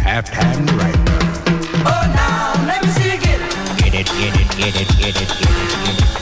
Have time right write. Oh, now let me see you get it. Get it, get it, get it, get it, get it, get it,